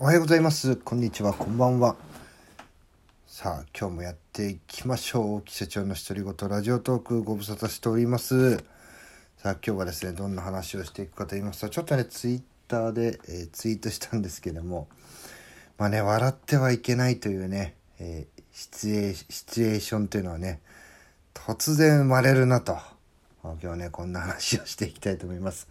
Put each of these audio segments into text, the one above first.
おはようございます。こんにちは。こんばんは。さあ、今日もやっていきましょう。季節長の独り言ラジオトークご無沙汰しております。さあ、今日はですね、どんな話をしていくかと言いますと、ちょっとね、ツイッターで、えーツイートしたんですけども、まあね、笑ってはいけないというね、えーシチュエーシチュエーションというのはね、突然生まれるなと。今日はね、こんな話をしていきたいと思います。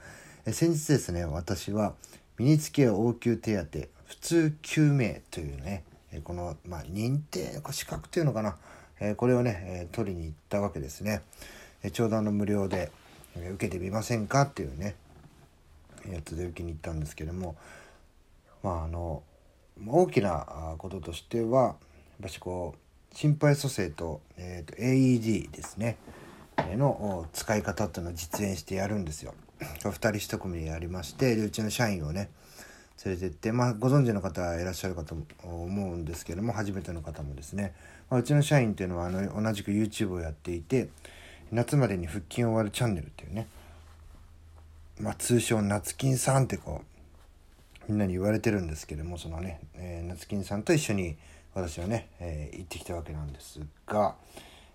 え先日ですね、私は身につけ応急手当普通救命というね、この、まあ、認定資格というのかな、これをね、取りに行ったわけですね。ちょうどあの無料で、受けてみませんかっていうね、やつで受けに行ったんですけども、まああの大きなこととしてはやっぱしこう心肺蘇生と,、えーと AED ですねの使い方っていうのを実演してやるんですよ。2人1組でやりましてでうちの社員をね連れてってまあご存知の方いらっしゃるかと思うんですけども初めての方もですね、まあ、うちの社員っていうのはあの同じく YouTube をやっていて夏までに腹筋を割るチャンネルっていうね。まあ通称夏金さんってこうみんなに言われてるんですけどもそのね、えー夏金さんと一緒に私はね、えー行ってきたわけなんですが、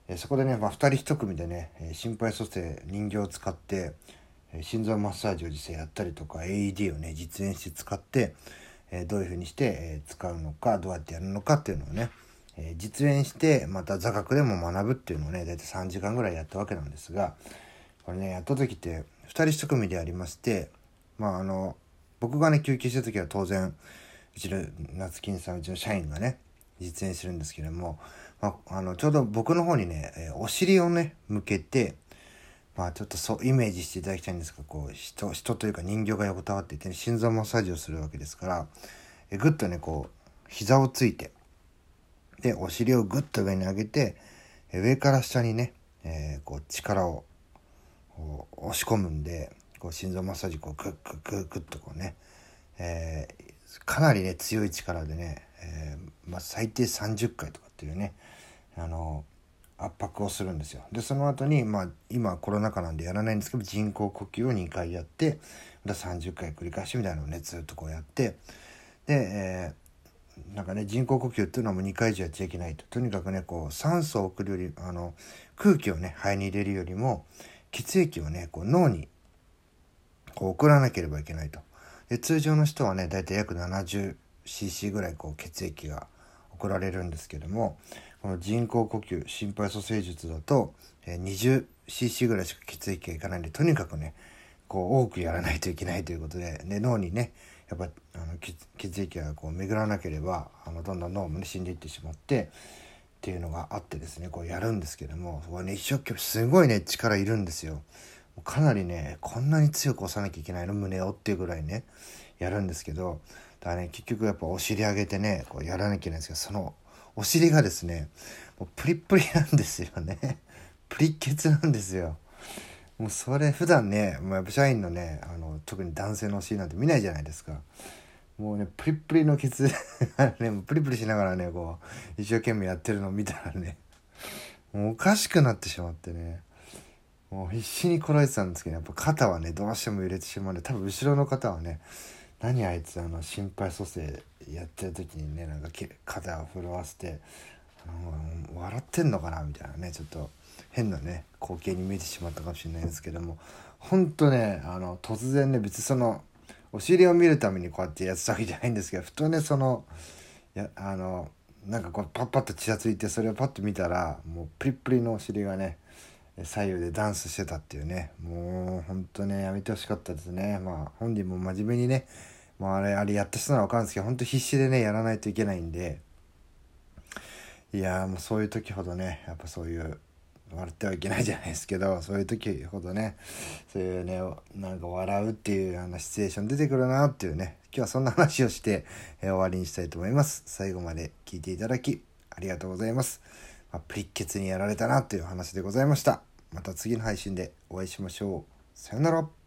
えーそこでね、まあ、2人1組でね、心肺蘇生人形を使って、心臓マッサージを実際やったりとか AED をね実演して使って、えどういうふうにして、え使うのかどうやってやるのかっていうのをね、え実演してまた座学でも学ぶっていうのをね大体3時間ぐらいやったわけなんですがこれねやった時って2人1組でやりましてまああの僕がね休憩してる時は当然うちの夏金さんうちの社員がね実演するんですけれども、まあ、あのちょうど僕の方にね、えお尻をね向けてまあちょっとそうイメージしていただきたいんですがこう人人というか人形が横たわっていて、ね、心臓マッサージをするわけですからえぐっとねこう膝をついてでお尻をぐっと上に上げてえ上から下にね、えーこう力を押し込むんでこう心臓マッサージこうグッグッグッグッとこうね、えーかなりね強い力でね、えーまあ、最低30回とかっていうねあの圧迫をするんですよ。でその後にまあ今コロナ禍なんでやらないんですけど人工呼吸を2回やってまた30回繰り返しみたいなのをねずっとこうやって。で、えーなんかね人工呼吸っていうのはもう2回以上やっちゃいけないと。とにかくねこう酸素を送るよりあの空気をね肺に入れるよりも血液をねこう脳にこう送らなければいけないと。で通常の人はね大体約 70cc ぐらいこう血液が送られるんですけどもこの人工呼吸心肺蘇生術だと、20cc ぐらいしか血液がいかないんでとにかくねこう多くやらないといけないということでで脳にねやっぱあの血血液がこう巡らなければあのどんどん脳もね死んでいってしまってっていうのがあってですねこうやるんですけどもそこはね一生懸命すごいね力いるんですよ。かなりねこんなに強く押さなきゃいけないの？胸を？っていうぐらいねやるんですけどだからね結局やっぱお尻上げてねこうやらなきゃいけないんですけどそのお尻がですねもうプリプリなんですよね。プリケツなんですよ。もうそれ普段ねもうやっぱ社員のねあの特に男性のお尻なんて見ないじゃないですか。もうねプリップリのケツ ねもうプリプリしながらねこう一生懸命やってるのを見たらねもうおかしくなってしまってねもう必死にこらえてたんですけどやっぱ肩はねどうしても揺れてしまうんで多分後ろの方はね何あいつあの心肺蘇生やってる時にねなんか肩を震わせて笑ってんのかなみたいなねちょっと変なね光景に見えてしまったかもしれないんですけどもほんとねあの突然ね別にそのお尻を見るためにこうやってやってたわけじゃないんですけどふとねそのやあのなんかこうパッパッと血がついてそれをパッと見たらもうプリップリのお尻がね左右でダンスしてたっていうねもうほんとねやめてほしかったですね。まあ本人も真面目にねまああれあれやった人なら分かるんですけどほんと必死でねやらないといけないんで。いやーもうそういう時ほどねやっぱそういう笑ってはいけないじゃないですけどそういう時ほどねそういうねなんか笑うっていうあのシチュエーション出てくるなっていうね今日はそんな話をして、えー終わりにしたいと思います。最後まで聞いていただきありがとうございます、まあ、プリッケツにやられたなという話でございました。また次の配信でお会いしましょう。さよなら。